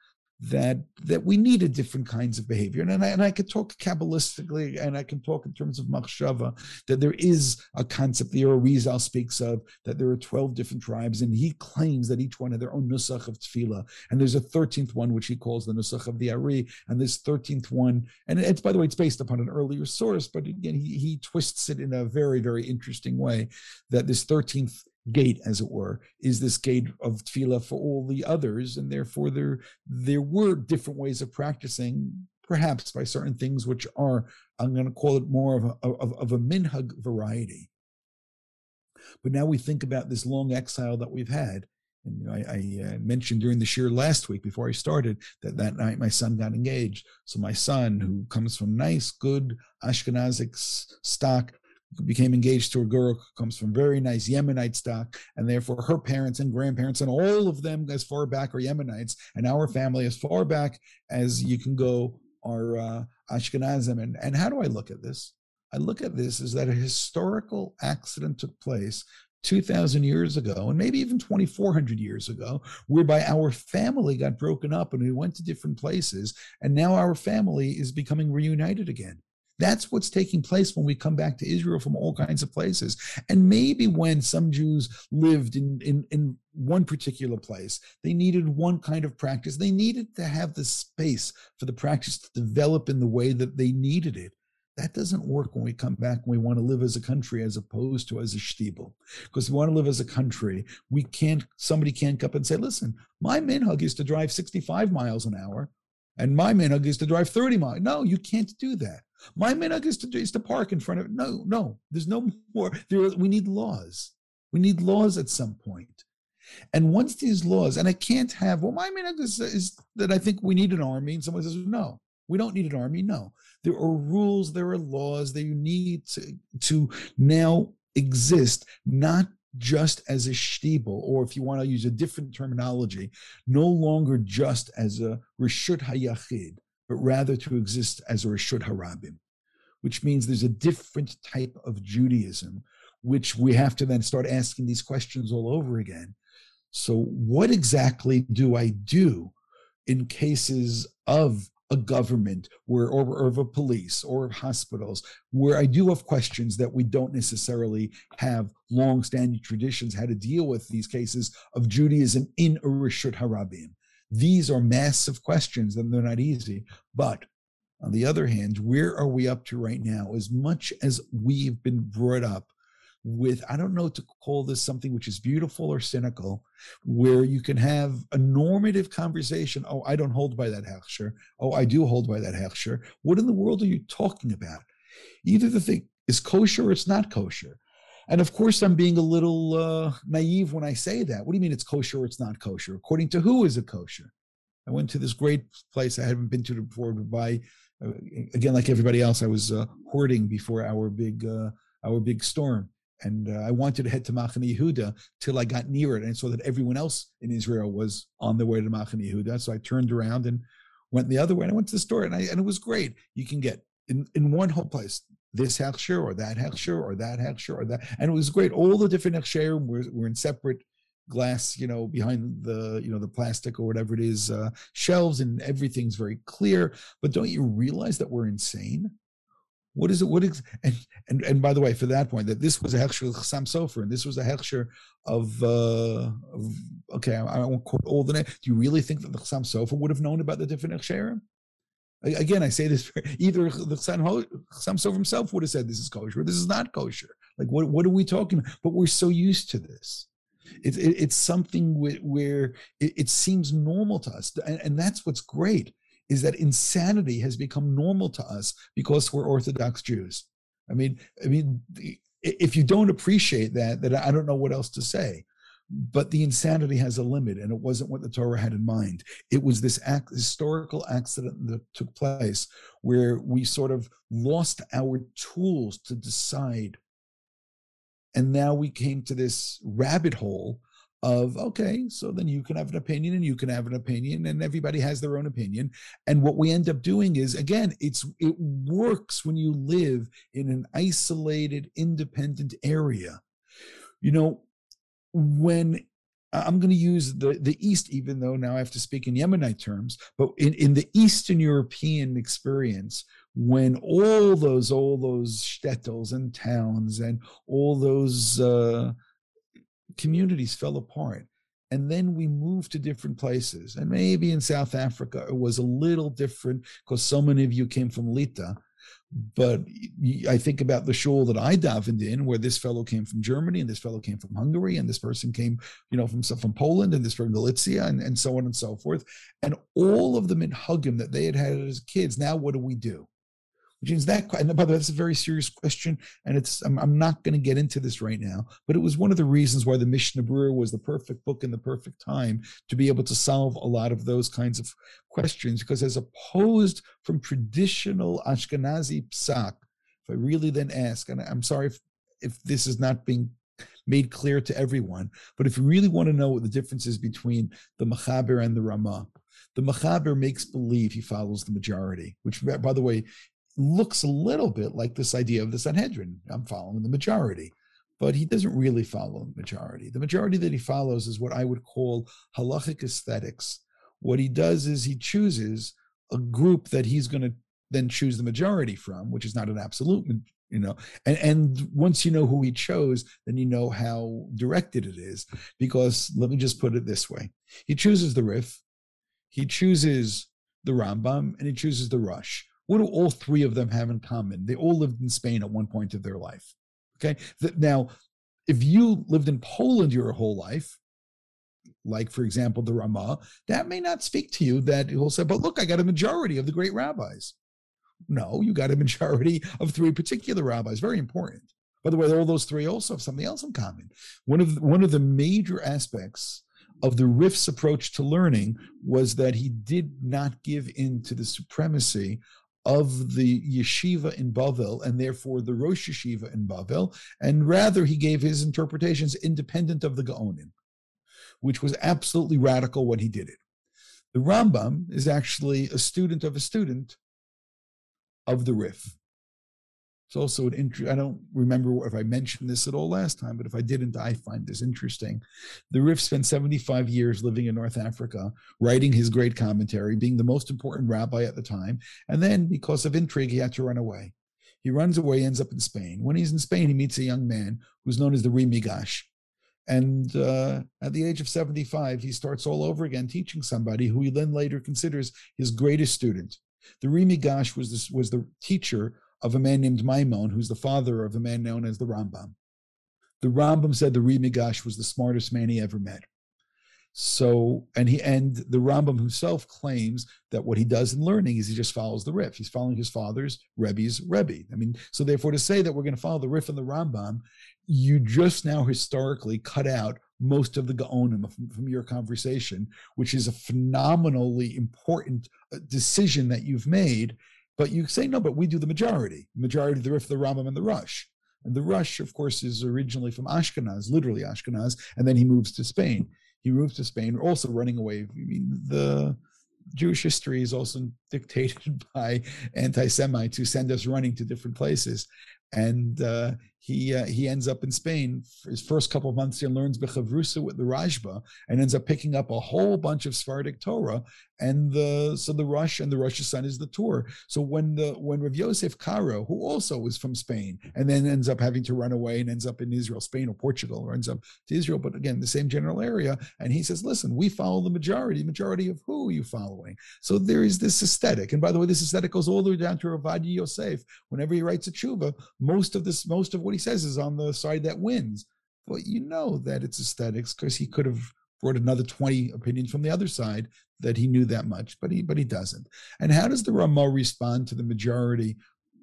that that we needed different kinds of behavior. And I, and I could talk Kabbalistically and I can talk in terms of Machshava, that there is a concept the Arizal speaks of, that there are 12 different tribes, and he claims that each one had their own Nusach of Tefillah. And there's a 13th one, which he calls the Nusach of the Ari, and this 13th one, and it's, by the way, it's based upon an earlier source, but again, he, he twists it in a very, very interesting way, that this 13th gate, as it were, is this gate of tefillah for all the others, and therefore there there were different ways of practicing, perhaps by certain things which are I'm going to call it more of a, of, of a minhag variety. But now we think about this long exile that we've had. And you know, I, I uh, mentioned during the year last week before I started that that night my son got engaged. So my son, who comes from nice, good Ashkenazic stock, became engaged to a girl who comes from very nice Yemenite stock, and therefore her parents and grandparents and all of them as far back are Yemenites, and our family as far back as you can go are uh, Ashkenazim. And, and how do I look at this? I look at this as that a historical accident took place 2,000 years ago, and maybe even 2,400 years ago, whereby our family got broken up and we went to different places, and now our family is becoming reunited again. That's what's taking place when we come back to Israel from all kinds of places. And maybe when some Jews lived in, in, in one particular place, they needed one kind of practice. They needed to have the space for the practice to develop in the way that they needed it. That doesn't work when we come back and we want to live as a country as opposed to as a shtibel. Because we want to live as a country, we can't, somebody can't come up and say, listen, my minhag is to drive 65 miles an hour, and my minhag is to drive 30 miles. No, you can't do that. My minhag is to, is to park in front of. No, no, there's no more. There, we need laws. We need laws at some point. And once these laws, and I can't have, well, my minhag is, is that I think we need an army, and someone says, no, we don't need an army. No, there are rules, there are laws that you need to, to now exist, not just as a shtibel, or if you want to use a different terminology, no longer just as a reshut hayachid, but rather to exist as a reshut harabim, which means there's a different type of Judaism, which we have to then start asking these questions all over again. So, what exactly do I do in cases of a government where, or, or of a police or of hospitals where I do have questions that we don't necessarily have long-standing traditions how to deal with these cases of Judaism in Urishut Harabim. These are massive questions and they're not easy. But on the other hand, where are we up to right now? As much as we've been brought up with I don't know to call this something which is beautiful or cynical, where you can have a normative conversation. Oh, I don't hold by that hechsher. Oh, I do hold by that hechsher. What in the world are you talking about? Either the thing is kosher or it's not kosher. And of course, I'm being a little uh, naive when I say that. What do you mean it's kosher or it's not kosher? According to who is it kosher? I went to this great place I hadn't been to before buy. Uh, again, like everybody else, I was uh, hoarding before our big uh, our big storm and uh, I wanted to head to Machane Yehuda till I got near it and saw that everyone else in Israel was on their way to Machane Yehuda. So I turned around and went the other way. And I went to the store, and I and it was great. You can get in in one whole place this hechsher or that hechsher or that hechsher or that, and it was great. All the different hechsherim were were in separate glass, you know, behind the you know the plastic or whatever it is uh, shelves, and everything's very clear. But don't you realize that we're insane? What is it? What is and and and by the way, for that point, that this was a hechsher of Chassam Sofer, and this was a hechsher of, uh, of okay, I, I, won't quote all the name. Do you really think that the Chassam Sofer would have known about the different hechsherim? Again, I say this: either the Chassam Sofer himself would have said this is kosher, this is not kosher. Like, what what are we talking about? But we're so used to this. It, it, it's something where, where it, it, seems normal to us, and, and that's what's great is that insanity has become normal to us because we're Orthodox Jews. I mean, I mean, if you don't appreciate that, that I don't know what else to say. But the insanity has a limit, and it wasn't what the Torah had in mind. It was this historical accident that took place where we sort of lost our tools to decide. And now we came to this rabbit hole of okay so then you can have an opinion and you can have an opinion and everybody has their own opinion. And what we end up doing is again it's it works when you live in an isolated independent area. You know when I'm going to use the, the East, even though now I have to speak in Yemenite terms, but in, in the Eastern European experience, when all those all those shtetls and towns and all those uh, communities fell apart. And then we moved to different places. And maybe in South Africa, it was a little different because so many of you came from Lita. But I think about the shul that I davened in, where this fellow came from Germany, and this fellow came from Hungary, and this person came, you know, from from Poland, and this from Galicia, and, and so on and so forth. And all of them in Hugim that they had had as kids. Now, what do we do? Which that and by the way that's a very serious question and it's i'm, I'm not going to get into this right now but it was one of the reasons why the mishnah berurah was the perfect book in the perfect time to be able to solve a lot of those kinds of questions because as opposed from traditional ashkenazi psak if i really then ask and i'm sorry if, if this is not being made clear to everyone but if you really want to know what the difference is between the machaber and the ramah the Machaber makes believe he follows the majority, which, by the way, looks a little bit like this idea of the Sanhedrin. I'm following the majority, but he doesn't really follow the majority. The majority that he follows is what I would call halachic aesthetics. What he does is he chooses a group that he's going to then choose the majority from, which is not an absolute, you know. And and once you know who he chose, then you know how directed it is. Because let me just put it this way: he chooses the Rif, he chooses the Rambam, and he chooses the Rosh what do all three of them have in common? They all lived in Spain at one point of their life. Okay. Now, if you lived in Poland your whole life, like for example the Rama, that may not speak to you. That he'll say, "But look, I got a majority of the great rabbis." No, you got a majority of three particular rabbis. Very important. By the way, all those three also have something else in common. One of the, one of the major aspects of the Rif's approach to learning was that he did not give in to the supremacy of the yeshiva in Bavel and therefore the Rosh Yeshiva in Bavel, and rather he gave his interpretations independent of the Gaonim, which was absolutely radical when he did it. The Rambam is actually a student of a student of the Rif. It's also an interest. I don't remember if I mentioned this at all last time, but if I didn't, I find this interesting. The Rif spent 75 years living in North Africa, writing his great commentary, being the most important rabbi at the time. And then, because of intrigue, he had to run away. He runs away, ends up in Spain. When he's in Spain, he meets a young man who's known as the Ri Migash. And uh, at the age of 75, he starts all over again teaching somebody who he then later considers his greatest student. The Ri Migash was, this, was the teacher of a man named Maimon, who's the father of a man known as the Rambam. The Rambam said the Ri Migash was the smartest man he ever met. So, and he and the Rambam himself claims that what he does in learning is he just follows the Rif. He's following his father's Rebbe's Rebbe. I mean, so therefore, to say that we're going to follow the Rif and the Rambam, you just now historically cut out most of the Gaonim from, from your conversation, which is a phenomenally important uh, decision that you've made but you say, no, but we do the majority, majority of the Rif, the Rambam, and the Rosh. And the Rosh, of course, is originally from Ashkenaz, literally Ashkenaz, and then he moves to Spain. He moves to Spain, also running away. I mean, the Jewish history is also dictated by anti-Semites who send us running to different places. And uh, he uh, he ends up in Spain. For his first couple of months, he learns Bechavrusa with the Rashba and ends up picking up a whole bunch of Sephardic Torah. And the so the Rosh and the Rosh's son is the Tur. So when the when Rav Yosef Karo, who also was from Spain, and then ends up having to run away and ends up in Israel, Spain or Portugal, or ends up to Israel, but again the same general area, and he says, "Listen, we follow the majority. Majority of who are you following?" So there is this aesthetic, and by the way, this aesthetic goes all the way down to Rav Ovadia Yosef. Whenever he writes a tshuva, most of this, most of what he says is on the side that wins. But you know that it's aesthetics because he could have brought another 20 opinions from the other side that he knew that much, but he but he doesn't. And how does the Ramah respond to the majority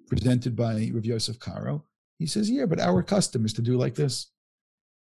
presented by Rav Yosef Karo? He says, Yeah, but our custom is to do like this.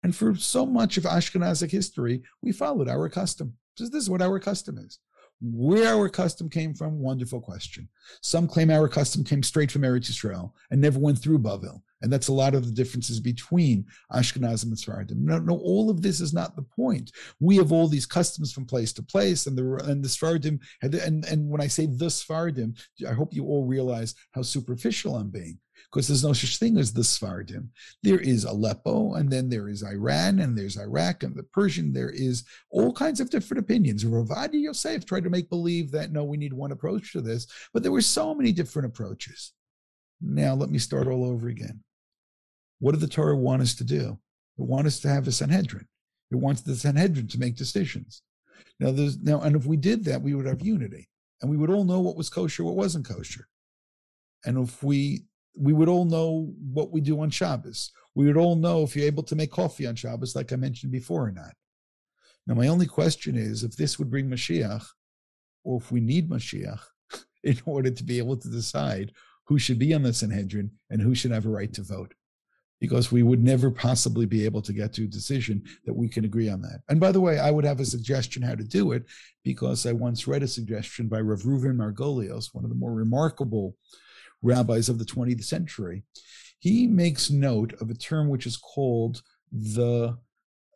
And for so much of Ashkenazic history, we followed our custom. This is what our custom is. Where our custom came from, wonderful question. Some claim our custom came straight from Eretz Israel and never went through Bavel. And that's a lot of the differences between Ashkenazim and Sephardim. No, no, all of this is not the point. We have all these customs from place to place, and the and the Sephardim, and, and, and when I say the Sephardim, I hope you all realize how superficial I'm being because there's no such thing as the Sephardim. There is Aleppo, and then there is Iran, and there's Iraq, and the Persian. There is all kinds of different opinions. Rav Ovadia Yosef tried to make believe that no, we need one approach to this, but there were so many different approaches. Now let me start all over again. What did the Torah want us to do? It wants us to have a Sanhedrin. It wants the Sanhedrin to make decisions. Now, there's now, and if we did that, we would have unity, and we would all know what was kosher, what wasn't kosher. And if we we would all know what we do on Shabbos. We would all know if you're able to make coffee on Shabbos, like I mentioned before, or not. Now, my only question is if this would bring Mashiach, or if we need Mashiach in order to be able to decide who should be on the Sanhedrin and who should have a right to vote. Because we would never possibly be able to get to a decision that we can agree on that. And by the way, I would have a suggestion how to do it because I once read a suggestion by Rav Reuven Margolios, one of the more remarkable rabbis of the 20th century. He makes note of a term which is called the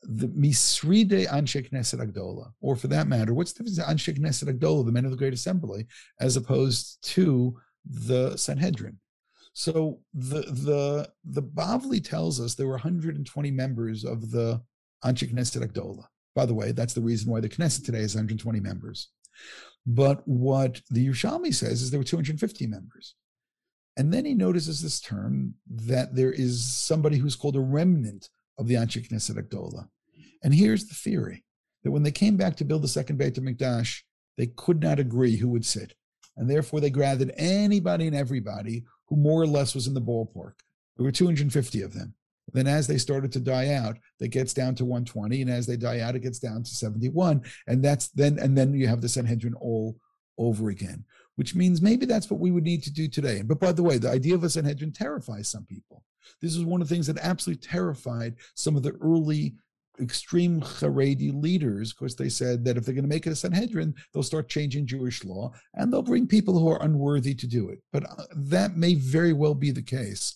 the Misride Anshe Knesset HaGedolah, or for that matter, what's the difference Anshe Knesset HaGedolah, the men of the Great Assembly, as opposed to the Sanhedrin? So the the the Bavli tells us there were 120 members of the Anshe Knesset HaGedolah. By the way, that's the reason why the Knesset today is 120 members. But what the Yerushalmi says is there were 250 members. And then he notices this term that there is somebody who's called a remnant of the Anshe Knesset HaGedolah. And here's the theory that when they came back to build the second Beit HaMikdash, they could not agree who would sit. And therefore they gathered anybody and everybody who more or less was in the ballpark. There were 250 of them. Then as they started to die out, that gets down to 120. And as they die out, it gets down to 71. And that's then, and then you have the Sanhedrin all over again which means maybe that's what we would need to do today. But by the way, the idea of a Sanhedrin terrifies some people This is one of the things that absolutely terrified some of the early extreme Haredi leaders. Of course, they said that if they're going to make it a Sanhedrin, they'll start changing Jewish law and they'll bring people who are unworthy to do it. But uh, that may very well be the case.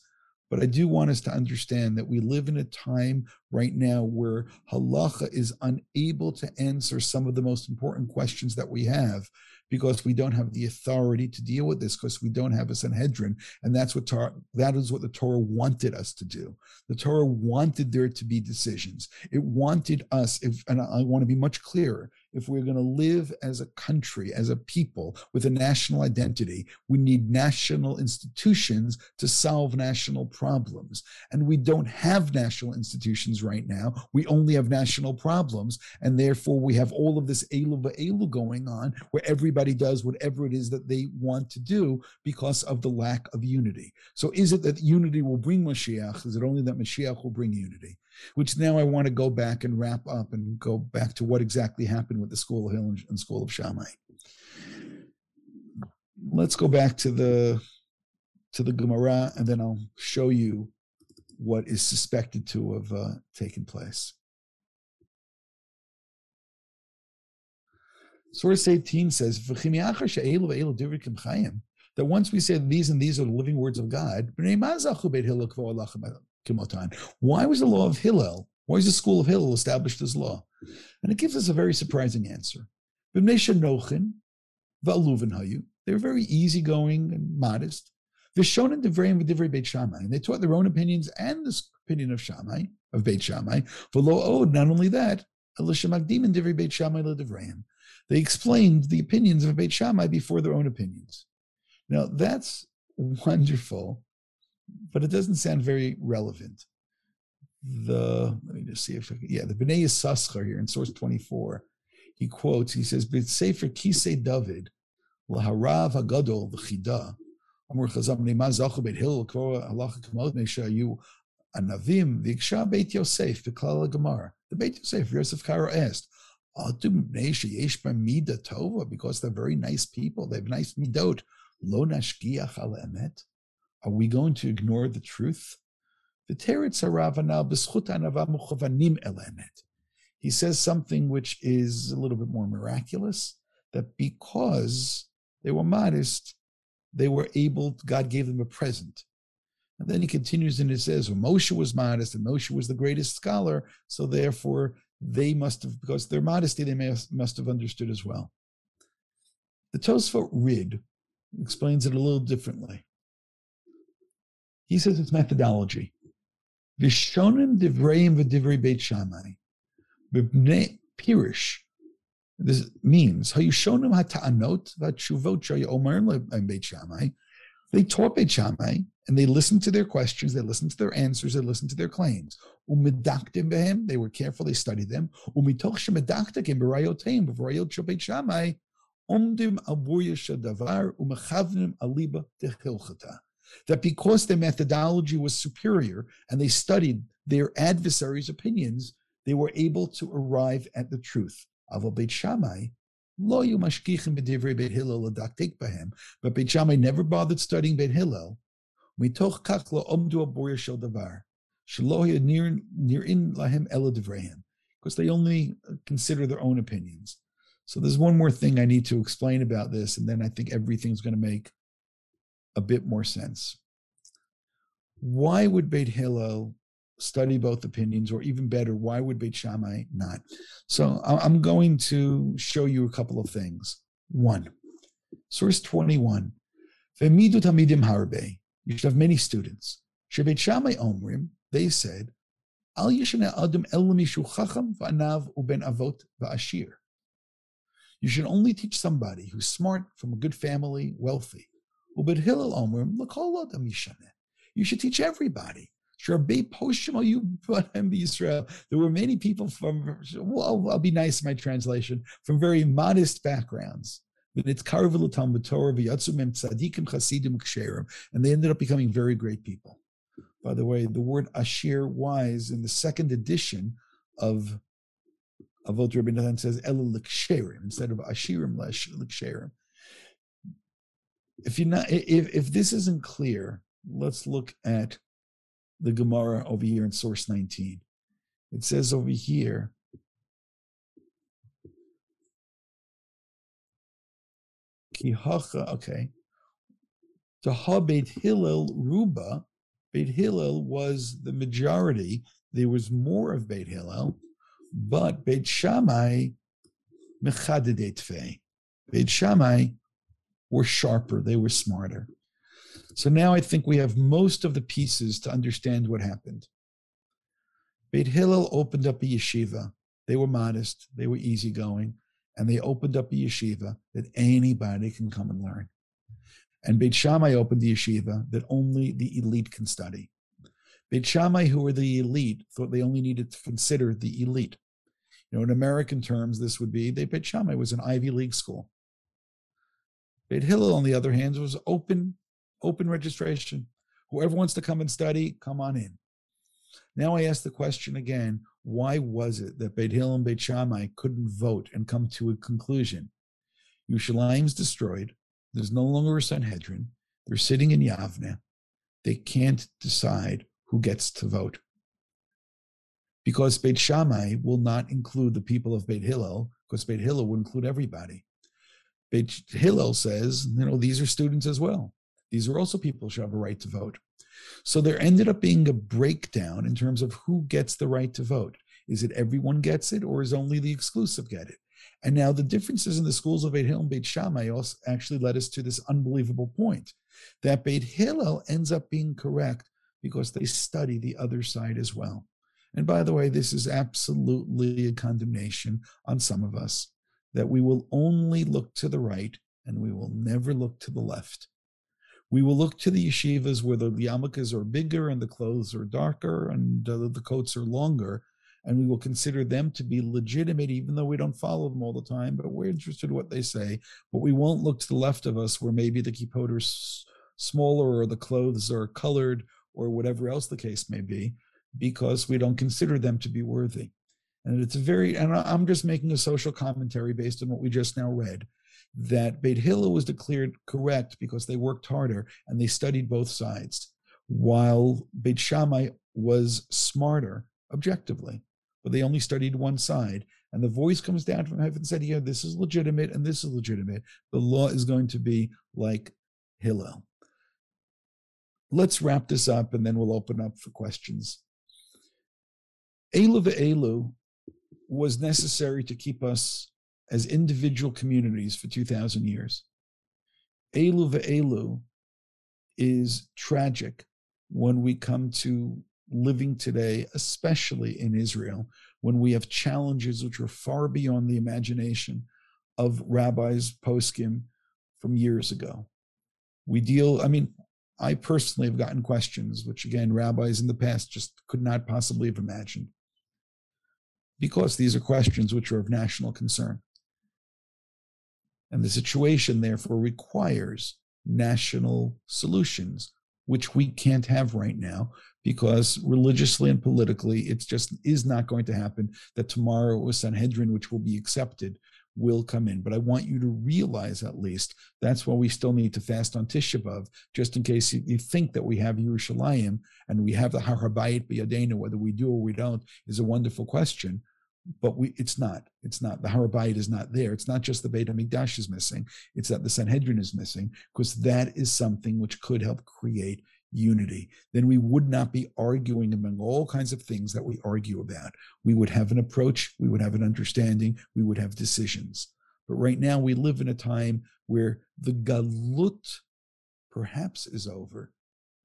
But I do want us to understand that we live in a time right now where halacha is unable to answer some of the most important questions that we have because we don't have the authority to deal with this because we don't have a Sanhedrin. And that's what Torah, that is what the Torah wanted us to do. The Torah wanted there to be decisions. It wanted us, if and I want to be much clearer, if we're going to live as a country, as a people with a national identity, we need national institutions to solve national problems. And we don't have national institutions right now. We only have national problems. And therefore, we have all of this elu elu going on where everybody does whatever it is that they want to do because of the lack of unity. So is it that unity will bring Mashiach? Is it only that Mashiach will bring unity? Which now I want to go back and wrap up and go back to what exactly happened with the School of Hillel and School of Shammai. Let's go back to the to the Gemara, and then I'll show you what is suspected to have uh, taken place. Source 18 says, that once we say these and these are the living words of God, why was the law of Hillel, why was the school of Hillel established as law? And it gives us a very surprising answer. They were very easy-going and modest. And they taught their own opinions and the opinion of Shammai, of Beit Shammai. Oh, not only that, they explained the opinions of Beit Shammai before their own opinions. Now that's wonderful but it doesn't sound very relevant. The let me just see if yeah, the Bnei Yissaschar here in source 24, he quotes, he says, Sefer Kisei David, Laharav Hagadol v'chida, Amur Chazam Neima Zachu Beit Hillel, Kvora Halacha Kamot Mesha Yu Anavim, V'iksha Beit Yosef, V'klal Gemara. The Beit Yosef, Yosef Karo asked, because they're very nice people, they have nice midot. Lo nashgiach al emet. Are we going to ignore the truth? The Teretz Ravanal He says something which is a little bit more miraculous that because they were modest, they were able, God gave them a present. And then he continues and he says, well, Moshe was modest and Moshe was the greatest scholar, so therefore they must have, because their modesty, they may have, must have understood as well. The Tosfot Rid explains it a little differently. He says it's methodology. Vishonim divreim v'divrei beit Shammai. B'bnei pirish. This means hayushonim hata'anot v'atshuvot shoyomer beit Shammai. They taught Beit Shammai and they listened to their questions, they listened to their answers, they listened to their claims. Umidaktim behem, they were careful, they studied them. Umitoch shemedaktakim b'rayoteim b'rayot shel Beit Shammai. Omdim al davar umechavnim aliba techilchata that because their methodology was superior and they studied their adversaries' opinions, they were able to arrive at the truth. Aval Beit Shammai, lo yu b'divrei Beit Hillel bahem, but Beit Shammai never bothered studying Beit Hillel. Mitoch kach lo omdu aboyer shel davar, shelo nirin lahem ela divrehem, because they only uh, consider their own opinions. So there's one more thing I need to explain about this, and then I think everything's going to make a bit more sense. Why would Beit Hillel study both opinions, or even better, why would Beit Shammai not? So I'm going to show you a couple of things. One, source 21. Vemidu tamidim harbe. You should have many students. Shebeit Shammai omrim, they said. You should only teach somebody who's smart, from a good family, wealthy. You should teach everybody. There were many people from, well, I'll be nice in my translation, from very modest backgrounds. And they ended up becoming very great people. By the way, the word Ashir wise in the second edition of Avot Rabbi Nathan says El instead of Ashirim Liksherim if you're not if if this isn't clear, let's look at the Gemara over here in source 19. It says over here, Kihacha, okay. To Beit Hillel Ruba, Beit Hillel was the majority. There was more of Beit Hillel, but Beit Shammai Mechadedetve. Beit Shammai were sharper, they were smarter. So now I think we have most of the pieces to understand what happened. Beit Hillel opened up a yeshiva. They were modest, they were easygoing, and they opened up a yeshiva that anybody can come and learn. And Beit Shammai opened the yeshiva that only the elite can study. Beit Shammai, who were the elite, thought they only needed to consider the elite. You know, in American terms, this would be they Beit Shammai was an Ivy League school. Beit Hillel, on the other hand, was open, open registration. Whoever wants to come and study, come on in. Now I ask the question again: Why was it that Beit Hillel and Beit Shammai couldn't vote and come to a conclusion? Yerushalayim's destroyed. There's no longer a Sanhedrin. They're sitting in Yavne. They can't decide who gets to vote because Beit Shammai will not include the people of Beit Hillel, because Beit Hillel will include everybody. Beit Hillel says, you know, these are students as well. These are also people who have a right to vote. So there ended up being a breakdown in terms of who gets the right to vote. Is it everyone gets it, or is only the exclusive get it? And now the differences in the schools of Beit Hillel and Beit Shammai also actually led us to this unbelievable point that Beit Hillel ends up being correct because they study the other side as well. And by the way, this is absolutely a condemnation on some of us that we will only look to the right and we will never look to the left. We will look to the yeshivas where the yarmulkes are bigger and the clothes are darker and uh, the coats are longer, and we will consider them to be legitimate, even though we don't follow them all the time. But we're interested in what they say. But we won't look to the left of us where maybe the kippot are s- smaller or the clothes are colored or whatever else the case may be because we don't consider them to be worthy. And it's a very, and I'm just making a social commentary based on what we just now read, that Beit Hillel was declared correct because they worked harder and they studied both sides, while Beit Shammai was smarter objectively, but they only studied one side. And the voice comes down from heaven and said, Yeah, this is legitimate and this is legitimate. The law is going to be like Hillel. Let's wrap this up and then we'll open up for questions. Elu ve'elu was necessary to keep us as individual communities for 2,000 years. Elu ve'elu is tragic when we come to living today, especially in Israel, when we have challenges which are far beyond the imagination of rabbis poskim from years ago. We deal, I mean, I personally have gotten questions, which again, rabbis in the past just could not possibly have imagined because these are questions which are of national concern. And the situation, therefore, requires national solutions, which we can't have right now because religiously and politically, it just is not going to happen that tomorrow a Sanhedrin, which will be accepted, will come in. But I want you to realize at least that's why we still need to fast on Tisha B'Av, just in case you, think that we have Yerushalayim and we have the Har HaBayit B'Yadenu, whether we do or we don't is a wonderful question but we it's not it's not the Harhabayit is not there it's not just the Beit HaMikdash is missing it's that the Sanhedrin is missing because that is something which could help create unity then we would not be arguing among all kinds of things that we argue about. We would have an approach we would have an understanding we would have decisions. But right now we live in a time where the galut perhaps is over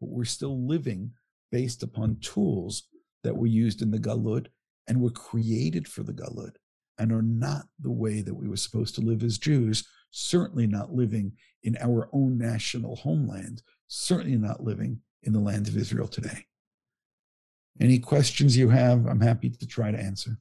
but we're still living based upon tools that were used in the galut and were created for the Galut and are not the way that we were supposed to live as Jews, certainly not living in our own national homeland, certainly not living in the land of Israel today. Any questions you have, I'm happy to try to answer.